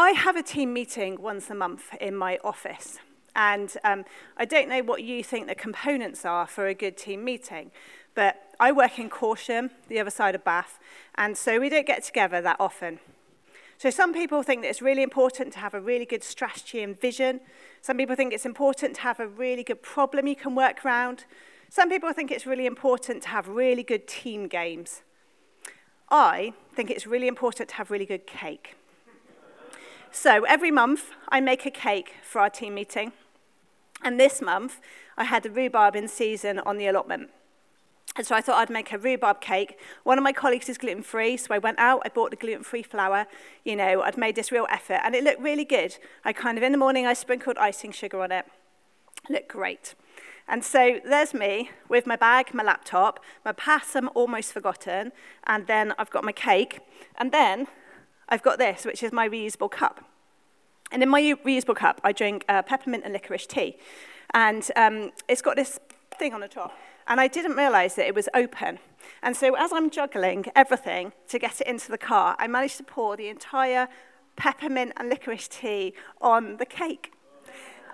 I have a team meeting once a month in my office. And um, I don't know what you think the components are for a good team meeting, but I work in Corsham, the other side of Bath, and so we don't get together that often. So some people think that it's really important to have a really good strategy and vision. Some people think it's important to have a really good problem you can work around. Some people think it's really important to have really good team games. I think it's really important to have really good cake. So every month, I make a cake for our team meeting. And this month, I had the rhubarb in season on the allotment. And so I thought I'd make a rhubarb cake. One of my colleagues is gluten free, so I went out, I bought the gluten free flour. You know, I'd made this real effort, and it looked really good. I kind of, in the morning, I sprinkled icing sugar on it. It looked great. And so there's me with my bag, my laptop, my pass I'm almost forgotten, and then I've got my cake, and then I've got this, which is my reusable cup. And in my reusable cup, I drink uh, peppermint and licorice tea. And um, it's got this thing on the top and I didn't realize that it was open. And so as I'm juggling everything to get it into the car, I managed to pour the entire peppermint and licorice tea on the cake.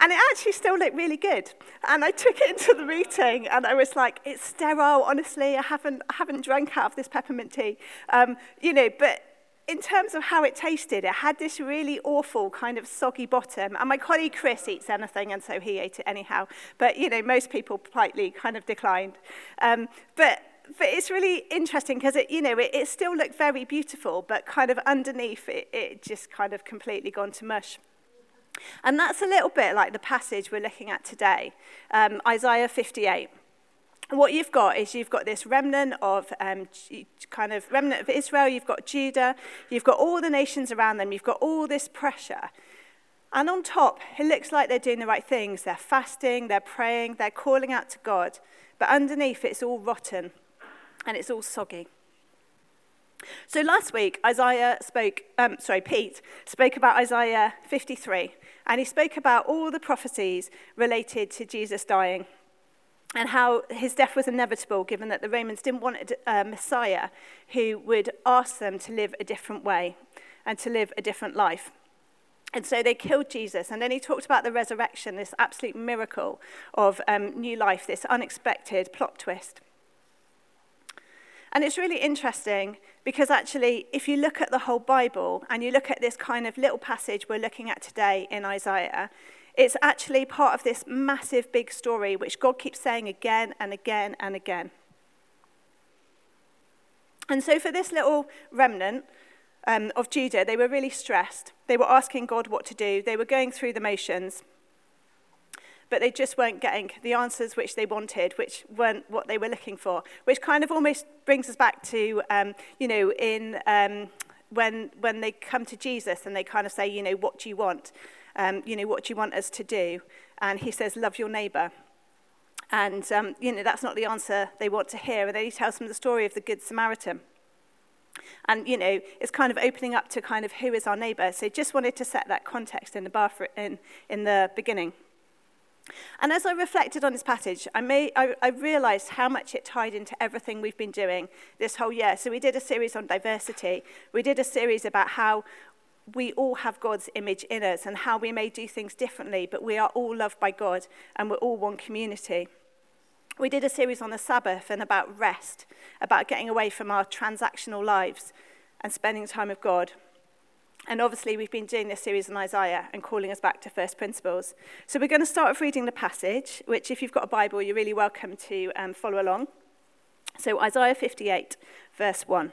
And it actually still looked really good. And I took it into the meeting and I was like, it's sterile, honestly. I haven't, I haven't drank out of this peppermint tea. Um, you know, but in terms of how it tasted, it had this really awful kind of soggy bottom. And my colleague Chris eats anything, and so he ate it anyhow. But, you know, most people politely kind of declined. Um, but, but it's really interesting because, it, you know, it, it still looked very beautiful, but kind of underneath it, it just kind of completely gone to mush. And that's a little bit like the passage we're looking at today, um, Isaiah 58 what you've got is you've got this remnant of um, kind of remnant of Israel, you've got Judah, you've got all the nations around them, you've got all this pressure. And on top, it looks like they're doing the right things. They're fasting, they're praying, they're calling out to God. But underneath, it's all rotten and it's all soggy. So last week, Isaiah spoke, um, sorry, Pete spoke about Isaiah 53, and he spoke about all the prophecies related to Jesus dying and how his death was inevitable given that the Romans didn't want a Messiah who would ask them to live a different way and to live a different life. And so they killed Jesus. And then he talked about the resurrection, this absolute miracle of um, new life, this unexpected plot twist. And it's really interesting because actually, if you look at the whole Bible and you look at this kind of little passage we're looking at today in Isaiah, it's actually part of this massive big story which God keeps saying again and again and again. And so, for this little remnant um, of Judah, they were really stressed. They were asking God what to do, they were going through the motions, but they just weren't getting the answers which they wanted, which weren't what they were looking for, which kind of almost brings us back to, um, you know, in. Um, when, when they come to Jesus and they kind of say, you know, what do you want? Um, you know, what do you want us to do? And he says, love your neighbor. And, um, you know, that's not the answer they want to hear. And then he tells them the story of the Good Samaritan. And, you know, it's kind of opening up to kind of who is our neighbor. So just wanted to set that context in the, bathroom, in, in the beginning. And as I reflected on this passage, I, may, I, I realized how much it tied into everything we've been doing this whole year. So we did a series on diversity. We did a series about how we all have God's image in us and how we may do things differently, but we are all loved by God and we're all one community. We did a series on the Sabbath and about rest, about getting away from our transactional lives and spending time with God. And obviously, we've been doing this series on Isaiah and calling us back to first principles. So, we're going to start with reading the passage, which, if you've got a Bible, you're really welcome to um, follow along. So, Isaiah 58, verse 1.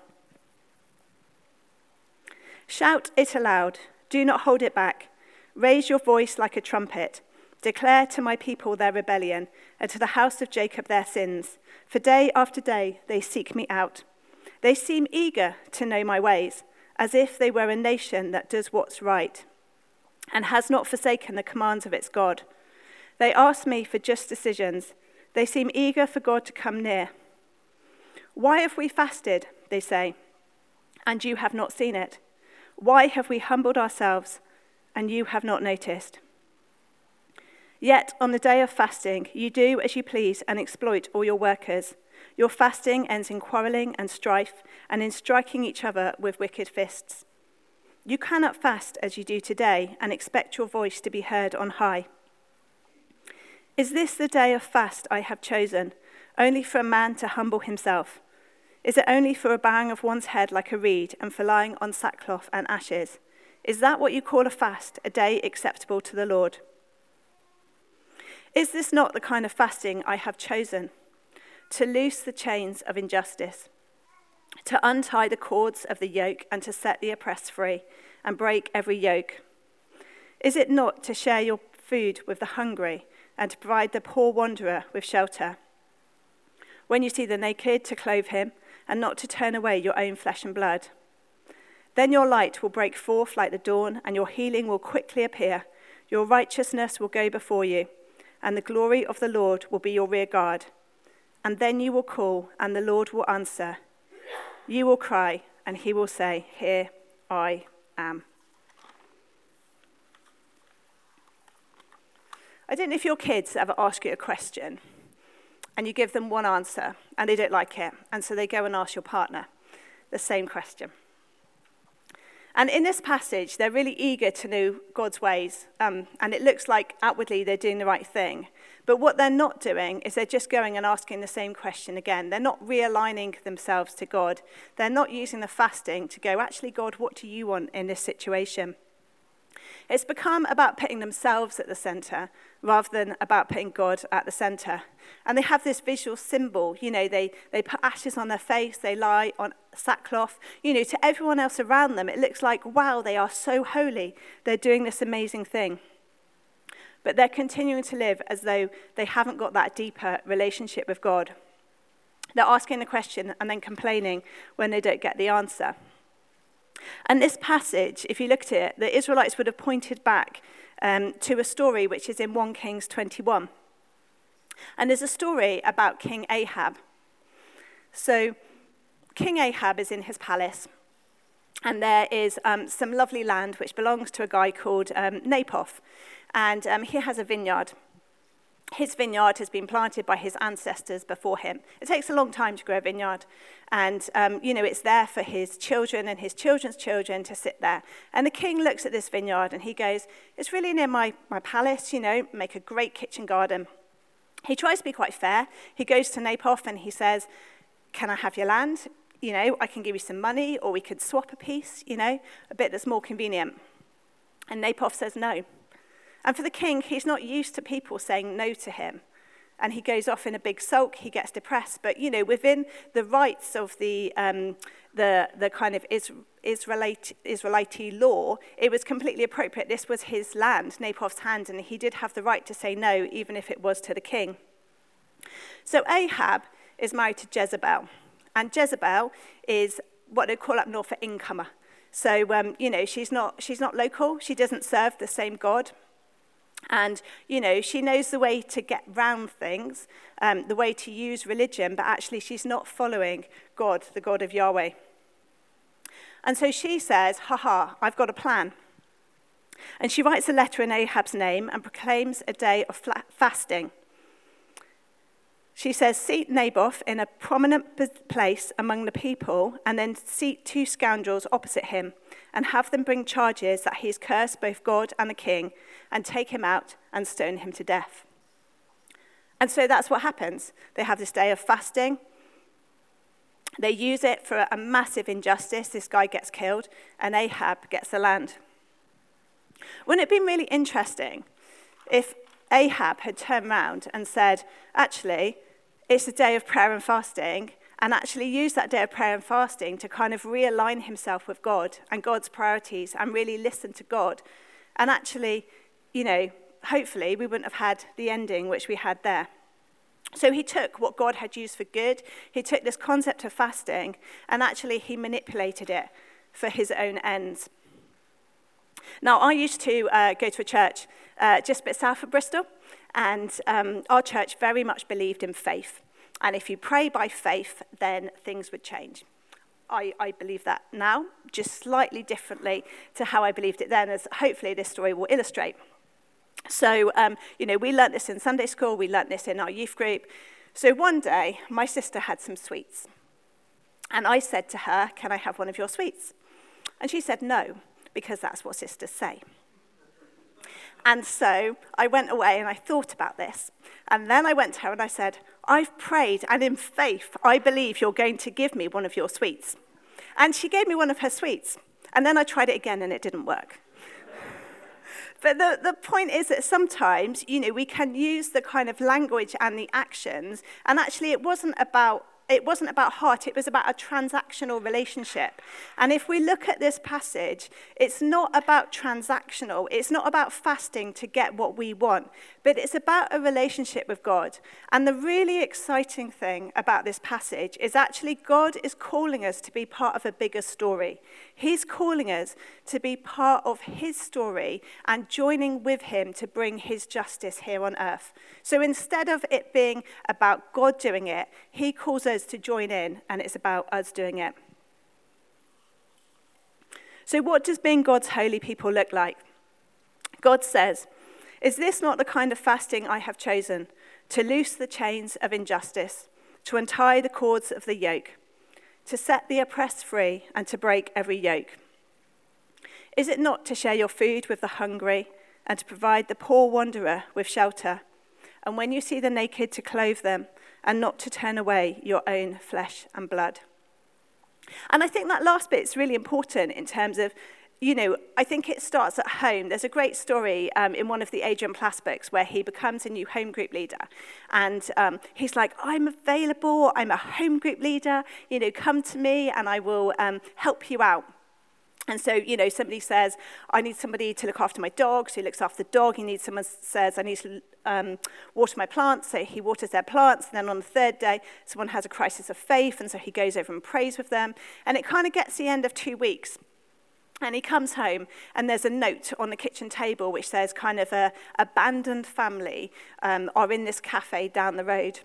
Shout it aloud, do not hold it back. Raise your voice like a trumpet. Declare to my people their rebellion, and to the house of Jacob their sins. For day after day they seek me out. They seem eager to know my ways, as if they were a nation that does what's right, and has not forsaken the commands of its God. They ask me for just decisions. They seem eager for God to come near. Why have we fasted, they say, and you have not seen it? Why have we humbled ourselves and you have not noticed? Yet on the day of fasting, you do as you please and exploit all your workers. Your fasting ends in quarreling and strife and in striking each other with wicked fists. You cannot fast as you do today and expect your voice to be heard on high. Is this the day of fast I have chosen, only for a man to humble himself? Is it only for a bowing of one's head like a reed and for lying on sackcloth and ashes? Is that what you call a fast, a day acceptable to the Lord? Is this not the kind of fasting I have chosen? To loose the chains of injustice to untie the cords of the yoke and to set the oppressed free and break every yoke? Is it not to share your food with the hungry and to provide the poor wanderer with shelter? When you see the naked, to clothe him and not to turn away your own flesh and blood? Then your light will break forth like the dawn, and your healing will quickly appear. Your righteousness will go before you, and the glory of the Lord will be your rear guard. And then you will call, and the Lord will answer. You will cry, and he will say, Here I am. I don't know if your kids ever ask you a question and you give them one answer and they don't like it, and so they go and ask your partner the same question. And in this passage, they're really eager to know God's ways, um, and it looks like outwardly they're doing the right thing. But what they're not doing is they're just going and asking the same question again. They're not realigning themselves to God. They're not using the fasting to go, actually, God, what do you want in this situation? It's become about putting themselves at the center rather than about putting God at the center. And they have this visual symbol. You know, they, they put ashes on their face, they lie on sackcloth. You know, to everyone else around them, it looks like, wow, they are so holy. They're doing this amazing thing. But they're continuing to live as though they haven't got that deeper relationship with God. They're asking the question and then complaining when they don't get the answer. And this passage, if you look at it, the Israelites would have pointed back um, to a story which is in 1 Kings 21. And there's a story about King Ahab. So, King Ahab is in his palace, and there is um, some lovely land which belongs to a guy called um. And um, he has a vineyard his vineyard has been planted by his ancestors before him. It takes a long time to grow a vineyard. And, um, you know, it's there for his children and his children's children to sit there. And the king looks at this vineyard and he goes, It's really near my, my palace, you know, make a great kitchen garden. He tries to be quite fair. He goes to Naboth and he says, Can I have your land? You know, I can give you some money or we could swap a piece, you know, a bit that's more convenient. And Naboth says no. And for the king, he's not used to people saying no to him. And he goes off in a big sulk, he gets depressed. But, you know, within the rights of the, um, the, the kind of Israelite, Israelite law, it was completely appropriate. This was his land, Naboth's hand, and he did have the right to say no, even if it was to the king. So Ahab is married to Jezebel. And Jezebel is what they call up north an incomer. So, um, you know, she's not, she's not local. She doesn't serve the same God. And, you know, she knows the way to get round things, um, the way to use religion, but actually she's not following God, the God of Yahweh. And so she says, Ha ha, I've got a plan. And she writes a letter in Ahab's name and proclaims a day of fasting. She says, Seat Naboth in a prominent place among the people, and then seat two scoundrels opposite him, and have them bring charges that he has cursed both God and the king, and take him out and stone him to death. And so that's what happens. They have this day of fasting. They use it for a massive injustice. This guy gets killed, and Ahab gets the land. Wouldn't it be really interesting if Ahab had turned around and said, actually, it's a day of prayer and fasting, and actually use that day of prayer and fasting to kind of realign himself with God and God's priorities and really listen to God. And actually, you know, hopefully we wouldn't have had the ending which we had there. So he took what God had used for good, he took this concept of fasting, and actually he manipulated it for his own ends. Now, I used to uh, go to a church uh, just a bit south of Bristol, and um, our church very much believed in faith. And if you pray by faith, then things would change. I, I, believe that now, just slightly differently to how I believed it then, as hopefully this story will illustrate. So, um, you know, we learnt this in Sunday school, we learnt this in our youth group. So one day, my sister had some sweets. And I said to her, Can I have one of your sweets? And she said, No. because that's what sisters say. And so I went away and I thought about this. And then I went to her and I said, I've prayed, and in faith, I believe you're going to give me one of your sweets. And she gave me one of her sweets. And then I tried it again and it didn't work. But the, the point is that sometimes, you know, we can use the kind of language and the actions, and actually it wasn't about it wasn't about heart, it was about a transactional relationship. And if we look at this passage, it's not about transactional, it's not about fasting to get what we want, but it's about a relationship with God. And the really exciting thing about this passage is actually God is calling us to be part of a bigger story. He's calling us to be part of His story and joining with Him to bring His justice here on earth. So instead of it being about God doing it, He calls us to join in, and it's about us doing it. So, what does being God's holy people look like? God says, Is this not the kind of fasting I have chosen? To loose the chains of injustice, to untie the cords of the yoke to set the oppressed free and to break every yoke? Is it not to share your food with the hungry and to provide the poor wanderer with shelter? And when you see the naked, to clothe them and not to turn away your own flesh and blood? And I think that last bit is really important in terms of you know, I think it starts at home. There's a great story um, in one of the Adrian Plass books where he becomes a new home group leader. And um, he's like, I'm available. I'm a home group leader. You know, come to me and I will um, help you out. And so, you know, somebody says, I need somebody to look after my dog, so he looks after the dog. He needs someone says, I need to um, water my plants, so he waters their plants. And then on the third day, someone has a crisis of faith, and so he goes over and prays with them. And it kind of gets the end of two weeks. And he comes home, and there's a note on the kitchen table which says, kind of a abandoned family um, are in this cafe down the road.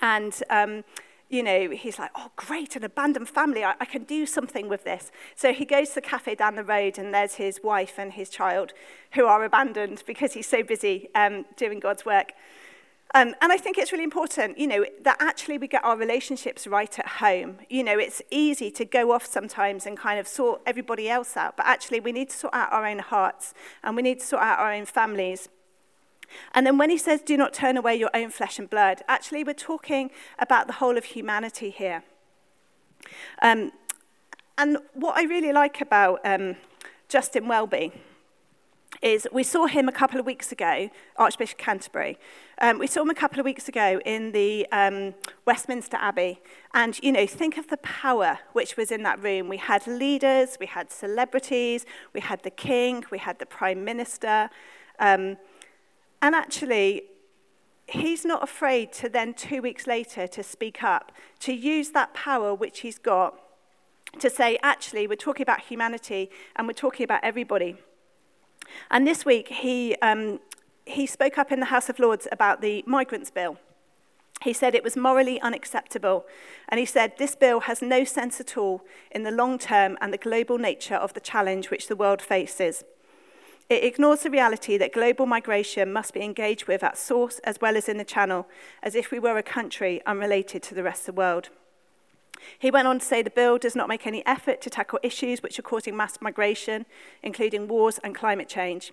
And, um, you know, he's like, oh, great, an abandoned family. I, I can do something with this. So he goes to the cafe down the road, and there's his wife and his child who are abandoned because he's so busy um, doing God's work. Um, and I think it's really important, you know, that actually we get our relationships right at home. You know, it's easy to go off sometimes and kind of sort everybody else out, but actually we need to sort out our own hearts and we need to sort out our own families. And then when he says, do not turn away your own flesh and blood, actually we're talking about the whole of humanity here. Um, and what I really like about um, Justin Welby is we saw him a couple of weeks ago, Archbishop Canterbury. Um, we saw him a couple of weeks ago in the um, Westminster Abbey. And, you know, think of the power which was in that room. We had leaders, we had celebrities, we had the king, we had the prime minister. Um, and actually, he's not afraid to then, two weeks later, to speak up, to use that power which he's got to say, actually, we're talking about humanity and we're talking about everybody. And this week, he, um, he spoke up in the House of Lords about the migrants bill. He said it was morally unacceptable. And he said this bill has no sense at all in the long term and the global nature of the challenge which the world faces. It ignores the reality that global migration must be engaged with at source as well as in the channel, as if we were a country unrelated to the rest of the world. He went on to say the bill does not make any effort to tackle issues which are causing mass migration, including wars and climate change.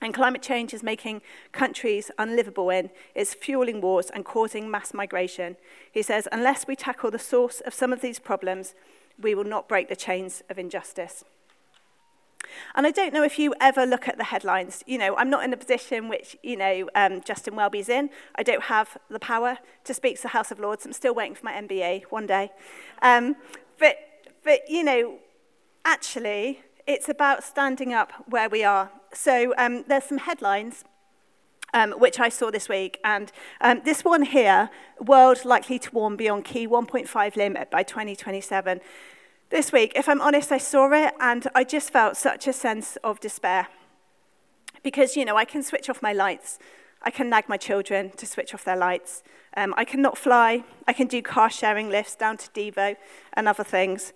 And climate change is making countries unlivable in, it's fueling wars and causing mass migration. He says, unless we tackle the source of some of these problems, we will not break the chains of injustice. And I don't know if you ever look at the headlines. You know, I'm not in the position which, you know, um, Justin Welby's in. I don't have the power to speak to the House of Lords. I'm still waiting for my MBA one day. Um, but, but, you know, actually, it's about standing up where we are. So um, there's some headlines um, which I saw this week. And um, this one here, world likely to warm beyond key 1.5 limit by 2027. This week, if I'm honest, I saw it and I just felt such a sense of despair. Because, you know, I can switch off my lights. I can nag my children to switch off their lights. Um, I cannot fly. I can do car sharing lifts down to Devo and other things.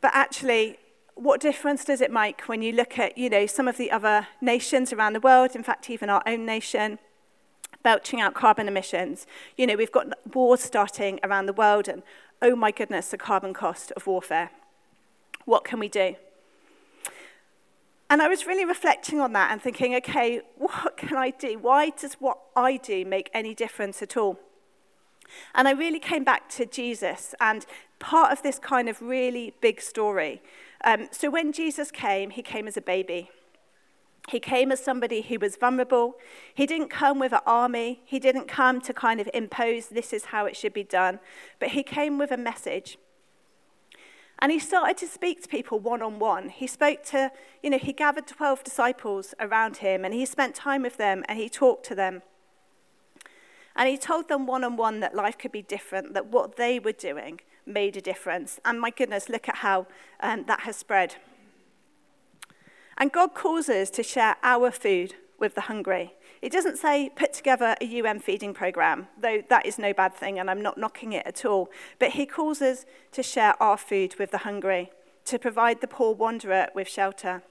But actually, what difference does it make when you look at, you know, some of the other nations around the world, in fact, even our own nation, belching out carbon emissions? You know, we've got wars starting around the world, and oh my goodness, the carbon cost of warfare. What can we do? And I was really reflecting on that and thinking, okay, what can I do? Why does what I do make any difference at all? And I really came back to Jesus and part of this kind of really big story. Um, so when Jesus came, he came as a baby. He came as somebody who was vulnerable. He didn't come with an army. He didn't come to kind of impose this is how it should be done. But he came with a message. And he started to speak to people one on one. He spoke to, you know, he gathered 12 disciples around him and he spent time with them and he talked to them. And he told them one on one that life could be different, that what they were doing made a difference. And my goodness, look at how um, that has spread. And God calls us to share our food with the hungry. It doesn't say put together a UN feeding program, though that is no bad thing, and I'm not knocking it at all. But He calls us to share our food with the hungry, to provide the poor wanderer with shelter.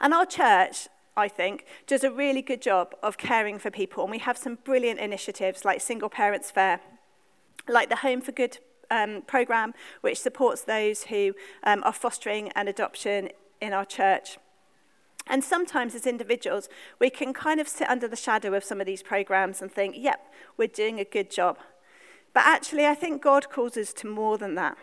And our church, I think, does a really good job of caring for people, and we have some brilliant initiatives like Single Parents Fair, like the Home for Good um, program, which supports those who um, are fostering an adoption in our church. And sometimes, as individuals, we can kind of sit under the shadow of some of these programs and think, yep, we're doing a good job. But actually, I think God calls us to more than that.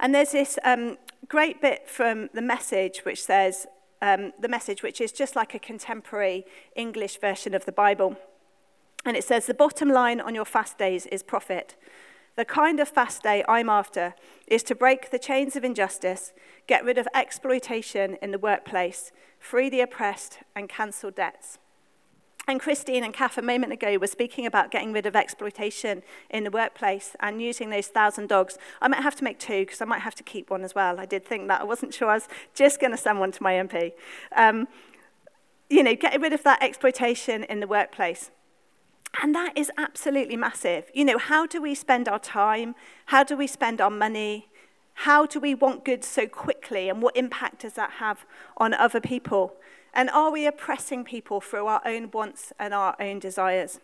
And there's this um, great bit from the message which says, um, the message which is just like a contemporary English version of the Bible. And it says, the bottom line on your fast days is profit. The kind of fast day I'm after is to break the chains of injustice, get rid of exploitation in the workplace, free the oppressed, and cancel debts. And Christine and Kath a moment ago were speaking about getting rid of exploitation in the workplace and using those thousand dogs. I might have to make two because I might have to keep one as well. I did think that. I wasn't sure I was just going to send one to my MP. Um, you know, getting rid of that exploitation in the workplace. And that is absolutely massive. You know, how do we spend our time? How do we spend our money? How do we want goods so quickly? And what impact does that have on other people? And are we oppressing people through our own wants and our own desires?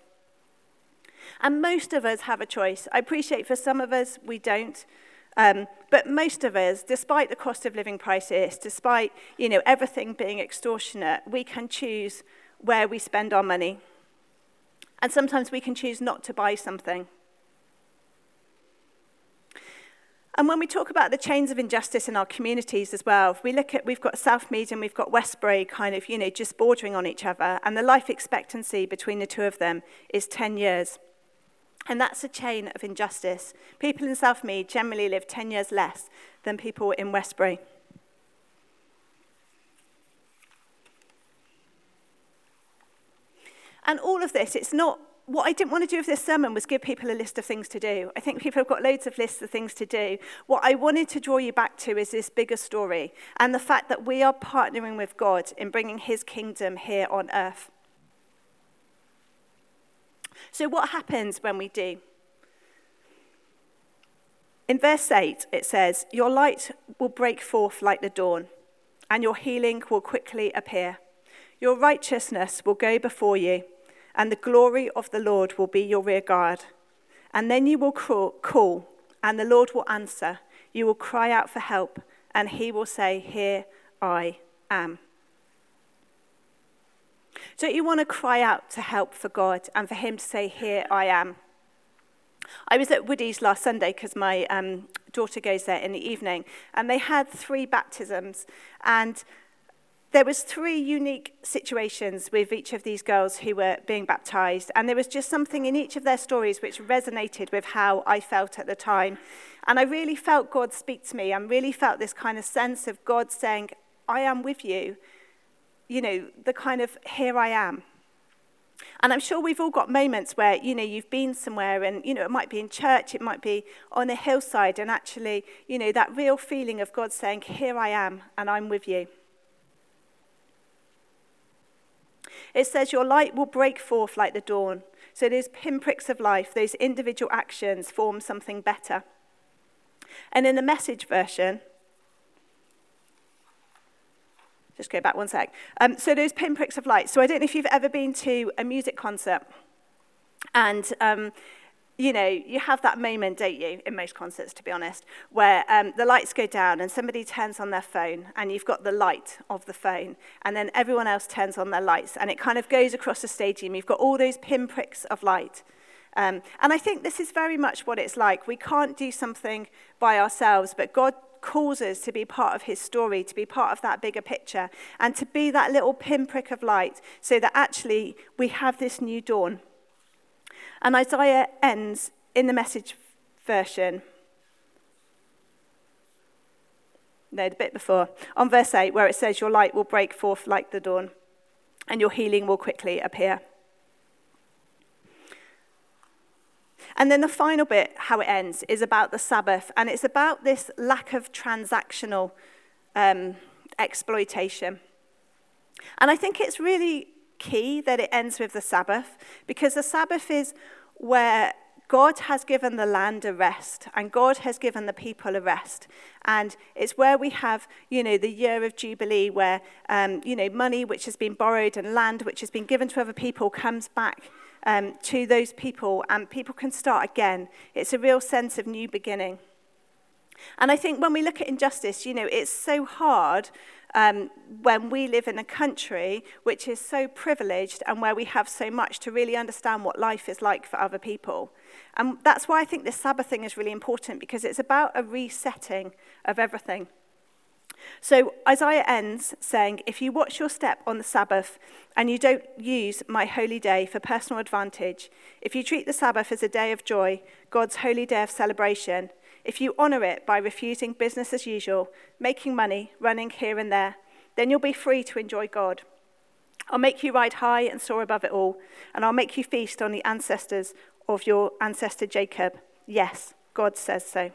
And most of us have a choice. I appreciate for some of us, we don't. Um, but most of us, despite the cost of living crisis, despite you know, everything being extortionate, we can choose where we spend our money. And sometimes we can choose not to buy something. And when we talk about the chains of injustice in our communities as well, if we look at, we've got Southmead and we've got Westbury kind of, you know, just bordering on each other, and the life expectancy between the two of them is 10 years. And that's a chain of injustice. People in Southmead generally live 10 years less than people in Westbury. And all of this, it's not what I didn't want to do with this sermon was give people a list of things to do. I think people have got loads of lists of things to do. What I wanted to draw you back to is this bigger story and the fact that we are partnering with God in bringing his kingdom here on earth. So, what happens when we do? In verse 8, it says, Your light will break forth like the dawn, and your healing will quickly appear. Your righteousness will go before you and the glory of the Lord will be your rear guard. And then you will call, and the Lord will answer. You will cry out for help, and he will say, Here I am. Don't you want to cry out to help for God and for him to say, Here I am? I was at Woody's last Sunday because my um, daughter goes there in the evening, and they had three baptisms. And there was three unique situations with each of these girls who were being baptized and there was just something in each of their stories which resonated with how I felt at the time and I really felt God speak to me and really felt this kind of sense of God saying I am with you you know the kind of here I am and I'm sure we've all got moments where, you know, you've been somewhere and, you know, it might be in church, it might be on a hillside, and actually, you know, that real feeling of God saying, Here I am, and I'm with you. It says, Your light will break forth like the dawn. So those pinpricks of life, those individual actions form something better. And in the message version, just go back one sec. Um, so those pinpricks of light. So I don't know if you've ever been to a music concert. And um, you know, you have that moment, don't you, in most concerts, to be honest, where um, the lights go down and somebody turns on their phone and you've got the light of the phone and then everyone else turns on their lights and it kind of goes across the stadium. You've got all those pinpricks of light. Um, and I think this is very much what it's like. We can't do something by ourselves, but God calls us to be part of his story, to be part of that bigger picture, and to be that little pinprick of light so that actually we have this new dawn. And Isaiah ends in the message version. No, the bit before, on verse 8, where it says, Your light will break forth like the dawn, and your healing will quickly appear. And then the final bit, how it ends, is about the Sabbath, and it's about this lack of transactional um, exploitation. And I think it's really key that it ends with the Sabbath because the Sabbath is where God has given the land a rest and God has given the people a rest. And it's where we have, you know, the year of Jubilee where, um, you know, money which has been borrowed and land which has been given to other people comes back um, to those people and people can start again. It's a real sense of new beginning. And I think when we look at injustice, you know, it's so hard um, when we live in a country which is so privileged and where we have so much to really understand what life is like for other people. And that's why I think this Sabbath thing is really important because it's about a resetting of everything. So Isaiah ends saying, If you watch your step on the Sabbath and you don't use my holy day for personal advantage, if you treat the Sabbath as a day of joy, God's holy day of celebration, if you honor it by refusing business as usual, making money, running here and there, then you'll be free to enjoy God. I'll make you ride high and soar above it all, and I'll make you feast on the ancestors of your ancestor Jacob. Yes, God says so.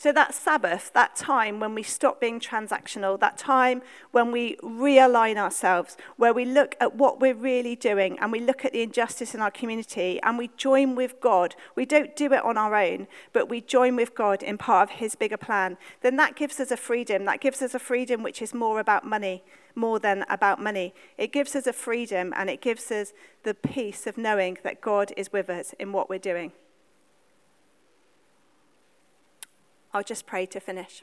So that Sabbath, that time when we stop being transactional, that time when we realign ourselves, where we look at what we're really doing and we look at the injustice in our community and we join with God. We don't do it on our own, but we join with God in part of his bigger plan. Then that gives us a freedom. That gives us a freedom which is more about money, more than about money. It gives us a freedom and it gives us the peace of knowing that God is with us in what we're doing. I'll just pray to finish.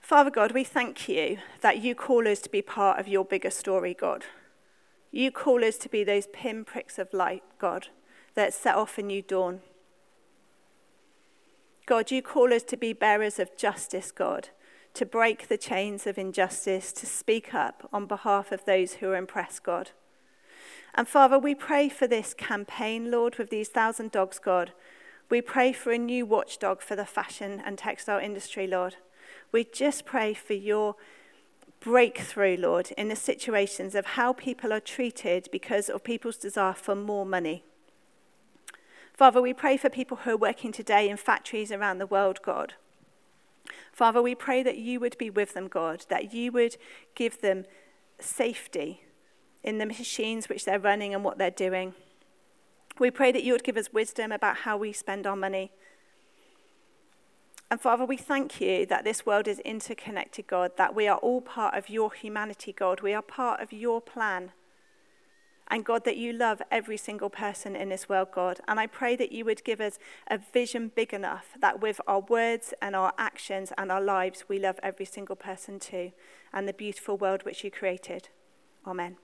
Father God, we thank you that you call us to be part of your bigger story, God. You call us to be those pinpricks of light, God, that set off a new dawn. God, you call us to be bearers of justice, God, to break the chains of injustice, to speak up on behalf of those who are oppressed, God. And Father, we pray for this campaign, Lord, with these thousand dogs, God, we pray for a new watchdog for the fashion and textile industry, Lord. We just pray for your breakthrough, Lord, in the situations of how people are treated because of people's desire for more money. Father, we pray for people who are working today in factories around the world, God. Father, we pray that you would be with them, God, that you would give them safety in the machines which they're running and what they're doing. We pray that you would give us wisdom about how we spend our money. And Father, we thank you that this world is interconnected, God, that we are all part of your humanity, God. We are part of your plan. And God, that you love every single person in this world, God. And I pray that you would give us a vision big enough that with our words and our actions and our lives, we love every single person too, and the beautiful world which you created. Amen.